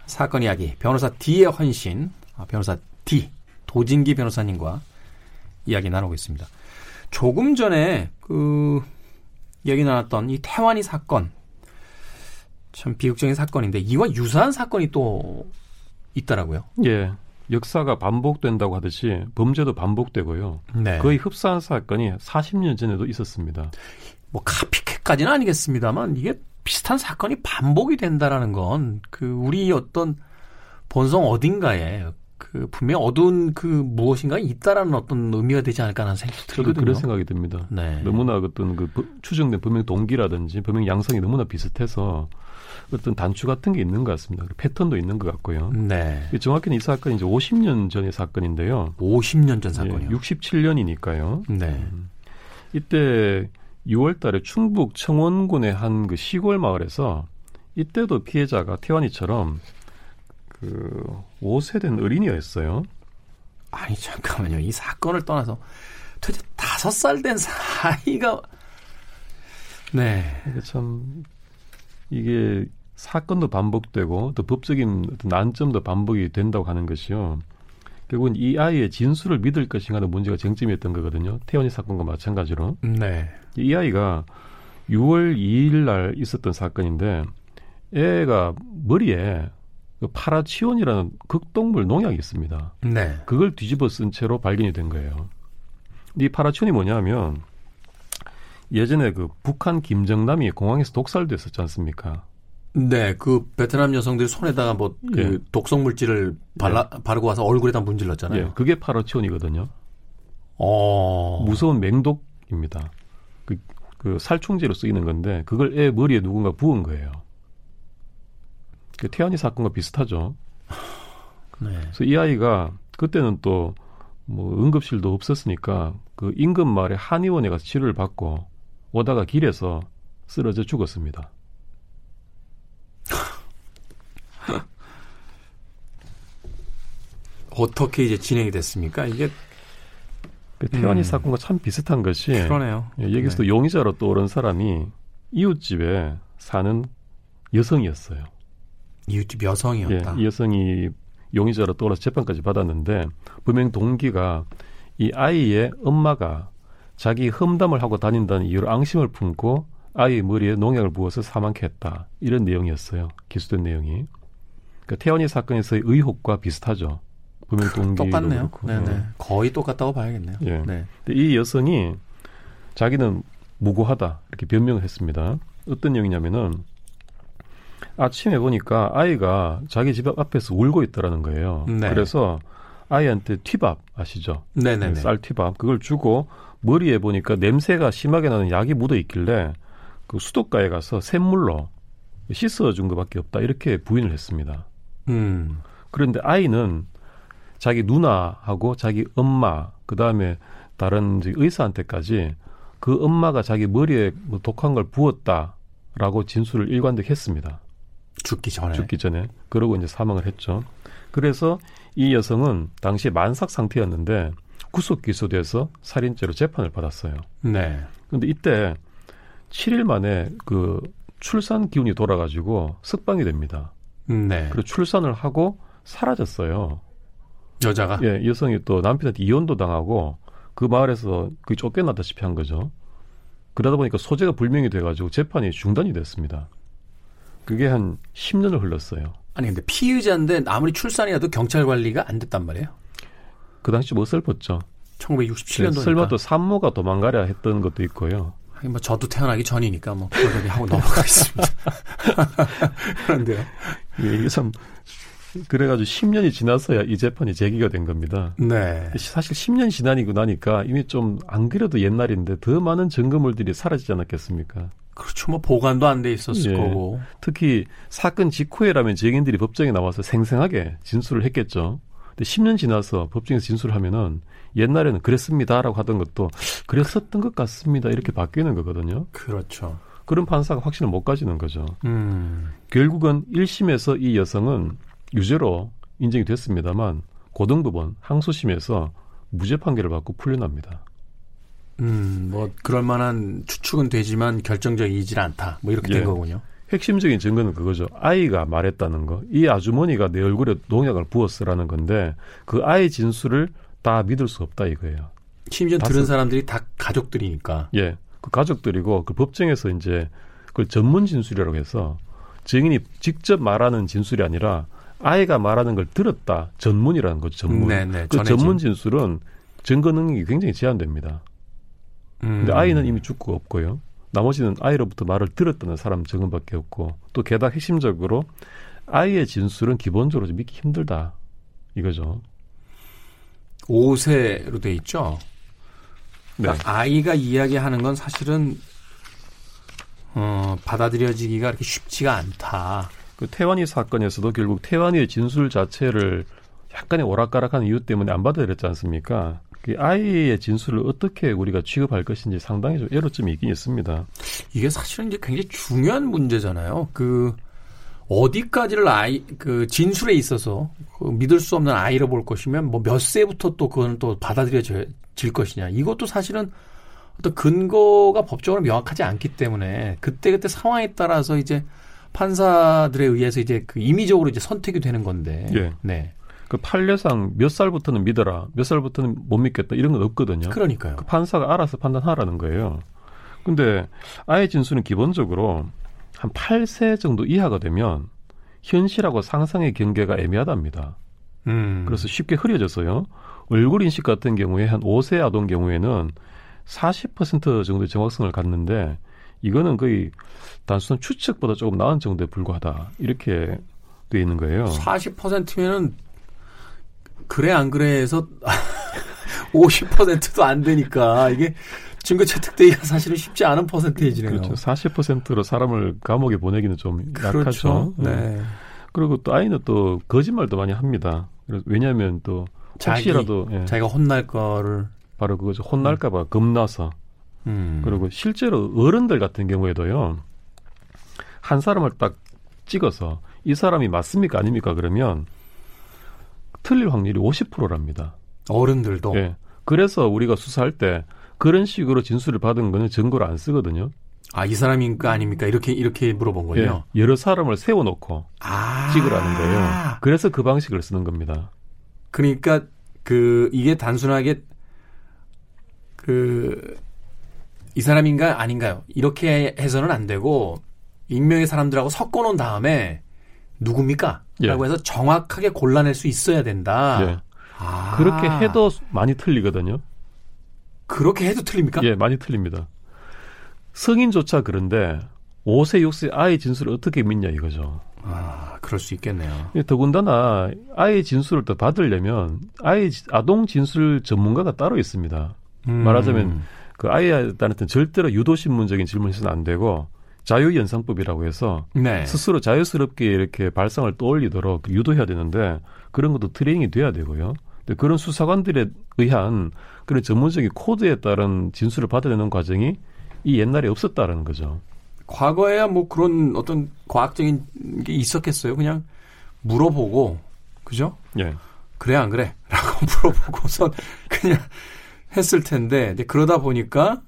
사건 이야기, 변호사 D의 헌신, 아, 변호사 D, 도진기 변호사님과 이야기 나누고 있습니다. 조금 전에 그 얘기 나눴던 이 태완이 사건, 참 비극적인 사건인데 이와 유사한 사건이 또 있더라고요. 예. 역사가 반복된다고 하듯이 범죄도 반복되고요. 네. 거의 흡사한 사건이 40년 전에도 있었습니다. 뭐 카피캣까지는 아니겠습니다만 이게 비슷한 사건이 반복이 된다라는 건 그 우리 어떤 본성 어딘가에 그 분명 어두운 그 무엇인가 있다라는 어떤 의미가 되지 않을까 하는 생각이 들거든요. 그런 생각이 듭니다. 네. 너무나 어떤 그 추정된 범행 동기라든지 범행 양상이 너무나 비슷해서 어떤 단추 같은 게 있는 것 같습니다. 패턴도 있는 것 같고요. 네. 정확히는 이 사건이 이제 50년 전의 사건인데요. 50년 전 사건이요. 예, 67년이니까요. 네. 음, 이때 6월 달에 충북 청원군의 한 그 시골 마을에서 이때도 피해자가 태환이처럼 그 5세 된 어린이였어요. 아니 잠깐만요. 이 사건을 떠나서 도대체 5살 된 사이가 네. 참 이게 사건도 반복되고 또 법적인 어떤 난점도 반복이 된다고 하는 것이요. 결국은 이 아이의 진술을 믿을 것인가 하는 문제가 쟁점이었던 거거든요. 태연이 사건과 마찬가지로. 네. 이 아이가 6월 2일 날 있었던 사건인데 애가 머리에 그 파라치온이라는 극동물 농약이 있습니다. 네. 그걸 뒤집어 쓴 채로 발견이 된 거예요. 이 파라치온이 뭐냐면 예전에 그 북한 김정남이 공항에서 독살됐었지 않습니까? 네, 그 베트남 여성들이 손에다가 뭐그 예. 독성 물질을 발라 예. 바르고 와서 얼굴에다 문질렀잖아요. 예, 그게 파라치온이거든요. 어. 무서운 맹독입니다. 그, 그 살충제로 쓰이는 건데 그걸 애 머리에 누군가 부은 거예요. 그 태연이 사건과 비슷하죠. 네. 그래서 이 아이가 그때는 또 뭐 응급실도 없었으니까 그 인근 마을에 한의원에 가서 치료를 받고 오다가 길에서 쓰러져 죽었습니다. 어떻게 이제 진행이 됐습니까? 이게 그 태완이 음. 사건과 참 비슷한 것이 그러네요. 예, 여기서도 네. 용의자로 떠오른 사람이 이웃집에 사는 여성이었어요. 이웃집 여성이었다. 예, 이 여성이 용의자로 떠올라서 재판까지 받았는데 범행 동기가 이 아이의 엄마가 자기 험담을 하고 다닌다는 이유로 앙심을 품고 아이 머리에 농약을 부어서 사망케 했다. 이런 내용이었어요. 기소된 내용이. 그러니까 태원이 사건에서의 의혹과 비슷하죠. 분명 동기 똑같네요. 네네. 어. 거의 똑같다고 봐야겠네요. 예. 네. 근데 이 여성이 자기는 무고하다 이렇게 변명을 했습니다. 어떤 내용이냐면은 아침에 보니까 아이가 자기 집 앞에서 울고 있더라는 거예요. 네. 그래서 아이한테 튀밥 아시죠? 네네. 쌀 튀밥 그걸 주고 머리에 보니까 냄새가 심하게 나는 약이 묻어 있길래 그 수도가에 가서 샘물로 씻어 준 것밖에 없다 이렇게 부인을 했습니다. 음. 그런데 아이는 자기 누나하고 자기 엄마 그 다음에 다른 의사한테까지 그 엄마가 자기 머리에 뭐 독한 걸 부었다라고 진술을 일관되게 했습니다. 죽기 전에. 죽기 전에. 그러고 이제 사망을 했죠. 그래서 이 여성은 당시 만삭 상태였는데 구속 기소돼서 살인죄로 재판을 받았어요. 네. 근데 이때 7일 만에 그 출산 기운이 돌아가지고 석방이 됩니다. 네. 그리고 출산을 하고 사라졌어요. 여자가? 예, 여성이 또 남편한테 이혼도 당하고 그 마을에서 그 쫓겨났다시피 한 거죠. 그러다 보니까 소재가 불명이 돼가지고 재판이 중단이 됐습니다. 그게 한 10년을 흘렀어요. 아니 근데 피의자인데 아무리 출산이라도 경찰 관리가 안 됐단 말이에요? 그 당시 뭐 슬펐죠. 1967년도. 네, 설마 또 산모가 도망가려 했던 것도 있고요. 하긴 뭐 저도 태어나기 전이니까 뭐 그걸 하고 넘어가겠습니다. 그런데요. 예, 이게 참 그래가지고 10년이 지나서야 이 재판이 제기가 된 겁니다. 네. 사실 10년 지나니고 나니까 이미 좀 안 그래도 옛날인데 더 많은 증거물들이 사라지지 않았겠습니까? 그렇죠. 뭐 보관도 안 돼 있었을 예. 거고. 특히 사건 직후에라면 증인들이 법정에 나와서 생생하게 진술을 했겠죠. 근데 10년 지나서 법정에서 진술을 하면은 옛날에는 그랬습니다라고 하던 것도 그랬었던 것 같습니다. 이렇게 바뀌는 거거든요. 그렇죠. 그런 판사가 확신을 못 가지는 거죠. 음. 결국은 1심에서 이 여성은 유죄로 인정이 됐습니다만 고등법원 항소심에서 무죄 판결을 받고 풀려납니다. 음, 뭐 그럴 만한 추측은 되지만 결정적이질 않다. 뭐 이렇게 된 예. 거군요. 핵심적인 증거는 그거죠. 아이가 말했다는 거. 이 아주머니가 내 얼굴에 농약을 부었으라는 건데 그 아이 진술을 다 믿을 수 없다 이거예요. 심지어 들은 사람들이 다 가족들이니까. 예. 그 가족들이고 그 법정에서 이제 그 전문 진술이라고 해서 증인이 직접 말하는 진술이 아니라 아이가 말하는 걸 들었다 전문이라는 거죠 전문. 네네, 네, 그 전문 진술은 증거 능력이 굉장히 제한됩니다. 음. 근데 아이는 이미 죽고 없고요. 나머지는 아이로부터 말을 들었다는 사람 증언밖에 없고 또 게다가 핵심적으로 아이의 진술은 기본적으로 좀 믿기 힘들다 이거죠. 5세로 돼 있죠. 네. 그러니까 아이가 이야기하는 건 사실은 어, 받아들여지기가 그렇게 쉽지가 않다. 그 태완이 사건에서도 결국 태완이의 진술 자체를 약간의 오락가락한 이유 때문에 안 받아들였지 않습니까? 그 아이의 진술을 어떻게 우리가 취급할 것인지 상당히 좀 애로점이 있긴 있습니다. 이게 사실은 이제 굉장히 중요한 문제잖아요. 그 어디까지를 아이 그 진술에 있어서 그 믿을 수 없는 아이로 볼 것이면 뭐 몇 세부터 또 그거는 또 받아들여질 것이냐. 이것도 사실은 어떤 근거가 법적으로 명확하지 않기 때문에 그때 그때 상황에 따라서 이제 판사들에 의해서 이제 그 임의적으로 이제 선택이 되는 건데. 예. 네. 그 판례상 몇 살부터는 믿어라, 몇 살부터는 못 믿겠다 이런 건 없거든요. 그러니까요. 그 판사가 알아서 판단하라는 거예요. 근데 아예 진술은 기본적으로 한 8세 정도 이하가 되면 현실하고 상상의 경계가 애매하답니다. 음. 그래서 쉽게 흐려져서요. 얼굴 인식 같은 경우에 한 5세 아동 경우에는 40% 정도의 정확성을 갖는데 이거는 거의 단순한 추측보다 조금 나은 정도에 불과하다. 이렇게 돼 있는 거예요. 40%면은 그래 안 그래 해서 50%도 안 되니까 이게 증거 채택되기가 사실은 쉽지 않은 퍼센테이지네요. 그렇죠. 40%로 사람을 감옥에 보내기는 좀 그렇죠. 약하죠. 네. 그리고 또 아이는 또 거짓말도 많이 합니다. 그래서 왜냐하면 또 혹시라도 자기, 예. 자기가 혼날 거를 바로 그거죠. 혼날까봐 음. 겁나서 음. 그리고 실제로 어른들 같은 경우에도요. 한 사람을 딱 찍어서 이 사람이 맞습니까 아닙니까 그러면 틀릴 확률이 50%랍니다. 어른들도. 예. 그래서 우리가 수사할 때 그런 식으로 진술을 받은 거는 증거를 안 쓰거든요. 아, 이 사람입니까 아닙니까? 이렇게 이렇게 물어본 거예요. 예. 여러 사람을 세워 놓고 아~ 찍으라는 거예요. 그래서 그 방식을 쓰는 겁니다. 그러니까 그 이게 단순하게 그 이 사람인가 아닌가요? 이렇게 해서는 안 되고 익명의 사람들하고 섞어 놓은 다음에 누굽니까? 예. 라고 해서 정확하게 골라낼 수 있어야 된다. 예. 아. 그렇게 해도 많이 틀리거든요. 그렇게 해도 틀립니까? 예, 많이 틀립니다. 성인조차 그런데 5세, 6세 아이 진술을 어떻게 믿냐 이거죠. 아, 그럴 수 있겠네요. 예, 더군다나 아이 진술을 더 받으려면 아이 아동 진술 전문가가 따로 있습니다. 음. 말하자면 그 아이한테 절대로 유도신문적인 질문을 해서는 안 되고 자유연상법이라고 해서 네. 스스로 자유스럽게 이렇게 발상을 떠올리도록 유도해야 되는데 그런 것도 트레이닝이 돼야 되고요. 근데 그런 수사관들에 의한 그런 전문적인 코드에 따른 진술을 받아야 되는 과정이 이 옛날에 없었다라는 거죠. 과거에야 뭐 그런 어떤 과학적인 게 있었겠어요. 그냥 물어보고 그죠? 예. 그래 안 그래? 라고 물어보고선 그냥 했을 텐데 이제 그러다 보니까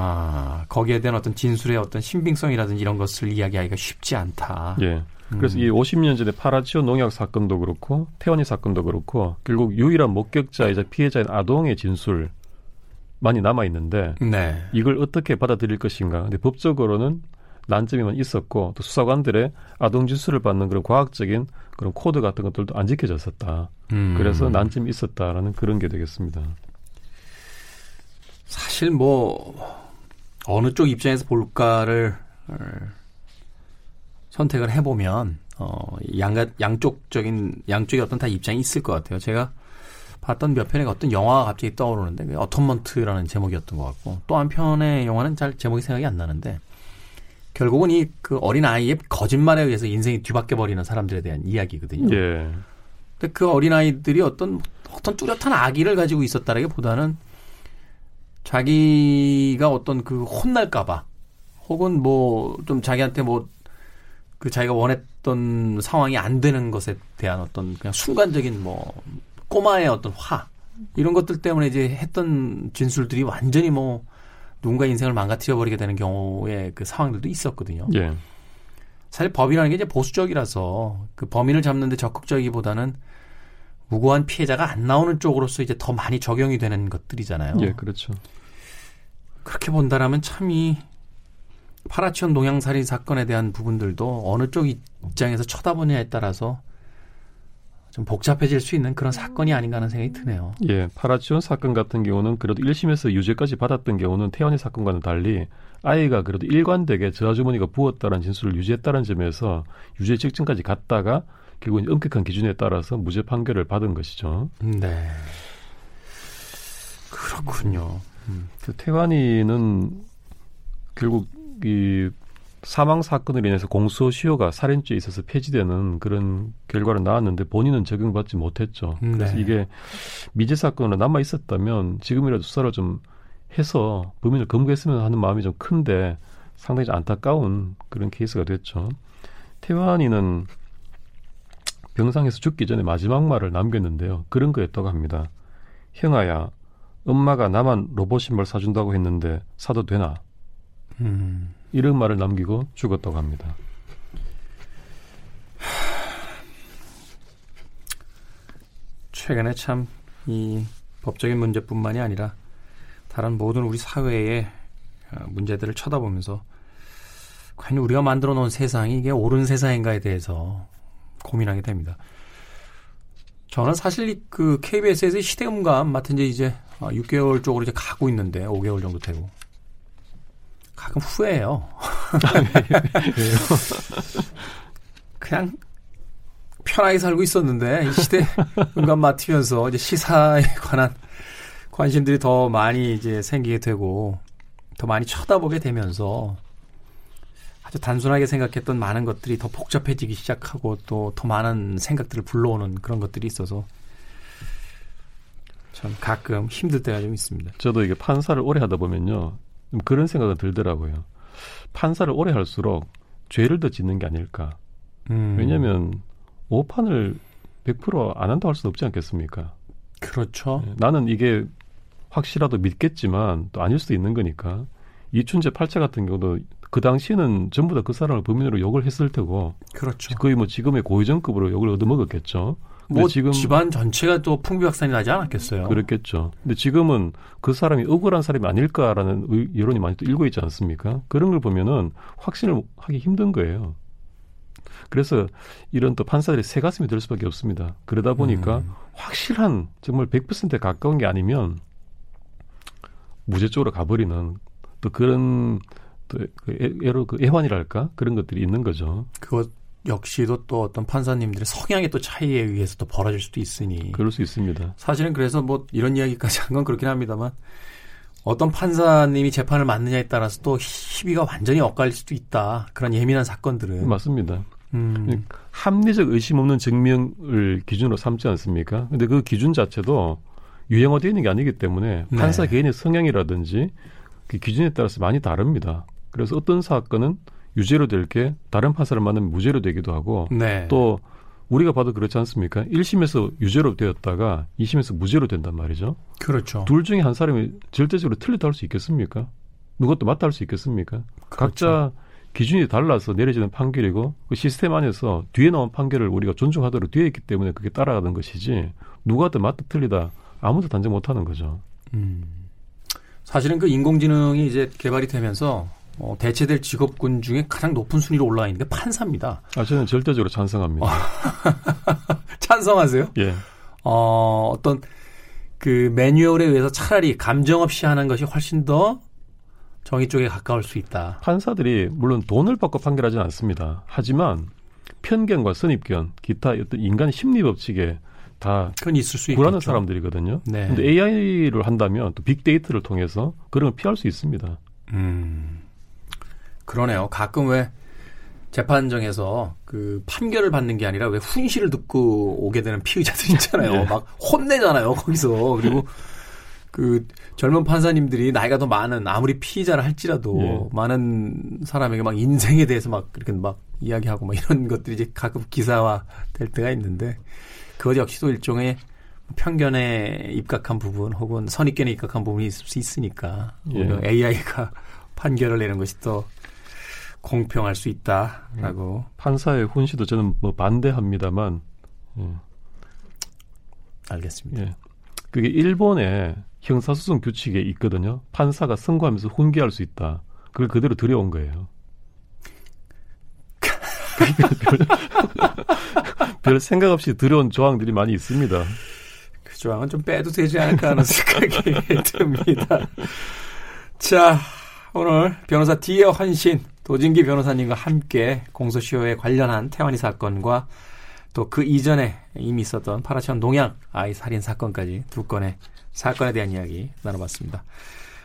아, 거기에 대한 어떤 진술의 어떤 신빙성이라든지 이런 것을 이야기하기가 쉽지 않다. 예. 그래서 음. 이 50년 전에 파라치온 농약 사건도 그렇고 태완이 사건도 그렇고 결국 유일한 목격자이자 피해자인 아동의 진술 많이 남아 있는데 네. 이걸 어떻게 받아들일 것인가. 근데 법적으로는 난점이 많이 있었고 또 수사관들의 아동 진술을 받는 그런 과학적인 그런 코드 같은 것들도 안 지켜졌었다. 음. 그래서 난점이 있었다라는 그런 게 되겠습니다. 사실 뭐 어느 쪽 입장에서 볼까를 어, 선택을 해보면 어, 양 양쪽적인 양쪽에 어떤 다 입장이 있을 것 같아요. 제가 봤던 몇 편의 어떤 영화가 갑자기 떠오르는데 그 어텀먼트라는 제목이었던 것 같고 또 한 편의 영화는 잘 제목이 생각이 안 나는데 결국은 이 그 어린 아이의 거짓말에 의해서 인생이 뒤바뀌어 버리는 사람들에 대한 이야기거든요. 예. 근데 그 어린 아이들이 어떤 어떤 뚜렷한 악의를 가지고 있었다라기보다는 자기가 어떤 그 혼날까봐 혹은 뭐 좀 자기한테 뭐 그 자기가 원했던 상황이 안 되는 것에 대한 어떤 그냥 순간적인 뭐 꼬마의 어떤 화 이런 것들 때문에 이제 했던 진술들이 완전히 뭐 누군가 인생을 망가뜨려 버리게 되는 경우에 그 상황들도 있었거든요. 예. 사실 법이라는 게 이제 보수적이라서 그 범인을 잡는데 적극적이기보다는 무고한 피해자가 안 나오는 쪽으로서 이제 더 많이 적용이 되는 것들이잖아요. 예, 그렇죠. 그렇게 본다라면 참이 파라치온 동양살인 사건에 대한 부분들도 어느 쪽 입장에서 쳐다보냐에 따라서 좀 복잡해질 수 있는 그런 사건이 아닌가 하는 생각이 드네요. 예, 파라치온 사건 같은 경우는 그래도 1심에서 유죄까지 받았던 경우는 태연의 사건과는 달리 아이가 그래도 일관되게 저 아주머니가 부었다는 진술을 유지했다는 점에서 유죄 직전까지 갔다가 결국 엄격한 기준에 따라서 무죄 판결을 받은 것이죠. 네. 그렇군요. 음. 그 태관이는 결국 이 사망 사건으로 인해서 공소시효가 살인죄에 있어서 폐지되는 그런 결과를 나왔는데 본인은 적용받지 못했죠. 네. 그래서 이게 미제 사건으로 남아 있었다면 지금이라도 수사를 좀 해서 범인을 검거했으면 하는 마음이 좀 큰데 상당히 좀 안타까운 그런 케이스가 됐죠. 태환이는 병상에서 죽기 전에 마지막 말을 남겼는데요. 그런 거였다고 합니다. 형아야, 엄마가 나만 로봇 신발 사준다고 했는데 사도 되나? 음. 이런 말을 남기고 죽었다고 합니다. 최근에 참 이 법적인 문제뿐만이 아니라 다른 모든 우리 사회의 어, 문제들을 쳐다보면서 과연 우리가 만들어 놓은 세상이 이게 옳은 세상인가에 대해서 고민하게 됩니다. 저는 사실 그 KBS에서 시대음감 맡은 지 이제 6개월 아, 쪽으로 이제 가고 있는데 5개월 정도 되고 가끔 후회해요. 그냥 편하게 살고 있었는데 이 시대 음감 맡으면서 이제 시사에 관한 관심들이 더 많이 이제 생기게 되고 더 많이 쳐다보게 되면서 아주 단순하게 생각했던 많은 것들이 더 복잡해지기 시작하고 또 더 많은 생각들을 불러오는 그런 것들이 있어서 참 가끔 힘들 때가 좀 있습니다. 저도 이게 판사를 오래 하다 보면요. 그런 생각은 들더라고요. 판사를 오래 할수록 죄를 더 짓는 게 아닐까. 음. 왜냐하면 오판을 100%안 한다고 할 수는 없지 않겠습니까? 그렇죠. 네, 나는 이게 확실하도 믿겠지만 또 아닐 수도 있는 거니까. 이춘재 팔자 같은 경우도 그 당시에는 전부 다 그 사람을 범인으로 욕을 했을 테고 그렇죠. 거의 뭐 지금의 고위정급으로 욕을 얻어먹었겠죠. 뭐 지금 집안 전체가 또 풍비박산이 나지 않았겠어요. 그렇겠죠. 근데 지금은 그 사람이 억울한 사람이 아닐까라는 여론이 많이 또 일고 있지 않습니까? 그런 걸 보면은 확신을 하기 힘든 거예요. 그래서 이런 또 판사들이 새 가슴이 될 수밖에 없습니다. 그러다 보니까 음. 확실한 정말 100%에 가까운 게 아니면 무죄 쪽으로 가버리는 또 그런 또 그 애로 그 애환이랄까 그런 것들이 있는 거죠. 그것 역시도 또 어떤 판사님들의 성향의 또 차이에 의해서 또 벌어질 수도 있으니. 그럴 수 있습니다. 사실은 그래서 뭐 이런 이야기까지 한 건 그렇긴 합니다만 어떤 판사님이 재판을 맡느냐에 따라서 또 희비가 완전히 엇갈릴 수도 있다. 그런 예민한 사건들은. 맞습니다. 음. 합리적 의심 없는 증명을 기준으로 삼지 않습니까? 근데 그 기준 자체도 유행어되어 있는 게 아니기 때문에 네. 판사 개인의 성향이라든지 그 기준에 따라서 많이 다릅니다. 그래서 어떤 사건은 유죄로 될 게 다른 판사를 만나면 무죄로 되기도 하고 네. 또 우리가 봐도 그렇지 않습니까? 1심에서 유죄로 되었다가 2심에서 무죄로 된단 말이죠. 그렇죠. 둘 중에 한 사람이 절대적으로 틀렸다 할 수 있겠습니까? 누것도 맞다 할 수 있겠습니까? 그렇죠. 각자 기준이 달라서 내려지는 판결이고 그 시스템 안에서 뒤에 나온 판결을 우리가 존중하도록 되어 있기 때문에 그게 따라가는 것이지 누가 더 맞다 틀리다 아무도 단정 못하는 거죠. 음. 사실은 그 인공지능이 이제 개발이 되면서 어, 대체될 직업군 중에 가장 높은 순위로 올라와 있는 게 판사입니다. 아, 저는 절대적으로 찬성합니다. 찬성하세요? 예. 어, 어떤 그 매뉴얼에 의해서 차라리 감정 없이 하는 것이 훨씬 더 정의 쪽에 가까울 수 있다. 판사들이 물론 돈을 받고 판결하지는 않습니다. 하지만 편견과 선입견, 기타 어떤 인간 심리 법칙에 다 그건 있을 수 불안한 사람들이거든요. 네. 근데 AI를 한다면 또 빅데이터를 통해서 그런 걸 피할 수 있습니다. 음. 그러네요. 가끔 왜 재판정에서 그 판결을 받는 게 아니라 왜 훈시를 듣고 오게 되는 피의자들 있잖아요. 네. 막 혼내잖아요. 거기서. 그리고 그 젊은 판사님들이 나이가 더 많은 아무리 피의자를 할지라도 네. 많은 사람에게 막 인생에 대해서 막 그렇게 막 이야기하고 막 이런 것들이 이제 가끔 기사화 될 때가 있는데 그것 역시도 일종의 편견에 입각한 부분 혹은 선입견에 입각한 부분이 있을 수 있으니까 예. AI가 판결을 내는 것이 더 공평할 수 있다라고 음. 판사의 훈시도 저는 뭐 반대합니다만 예. 알겠습니다. 예. 그게 일본의 형사소송 규칙에 있거든요. 판사가 선고하면서 훈계할 수 있다. 그걸 그대로 들여온 거예요. 별, 별 생각 없이 들여온 조항들이 많이 있습니다. 그 조항은 좀 빼도 되지 않을까 하는 생각이 듭니다. 자, 오늘 변호사 디어 헌신 도진기 변호사님과 함께 공소시효에 관련한 태완이 사건과 또 그 이전에 이미 있었던 파라천 농양 아이 살인 사건까지 두 건의 사건에 대한 이야기 나눠봤습니다.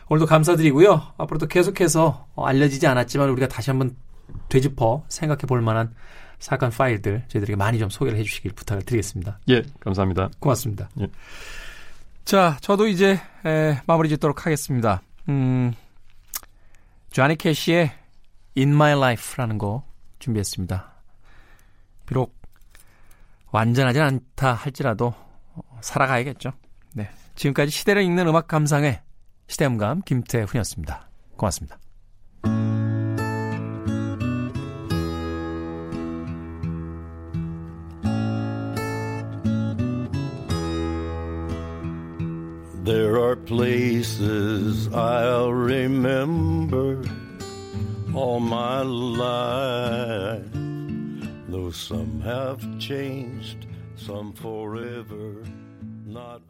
오늘도 감사드리고요. 앞으로도 계속해서 알려지지 않았지만 우리가 다시 한번 되짚어 생각해 볼 만한 사건 파일들 저희들에게 많이 좀 소개를 해주시길 부탁을 드리겠습니다. 예, 감사합니다. 고맙습니다. 예. 자, 저도 이제 에, 마무리 짓도록 하겠습니다. 음, 조니 캐시의 In My Life라는 곡 준비했습니다. 비록 완전하지 않다 할지라도 살아가야겠죠. 네. 지금까지 시대를 읽는 음악 감상의 시대음감 김태훈이었습니다. 고맙습니다. There are places I'll remember all my life. Though some have changed, some forever, not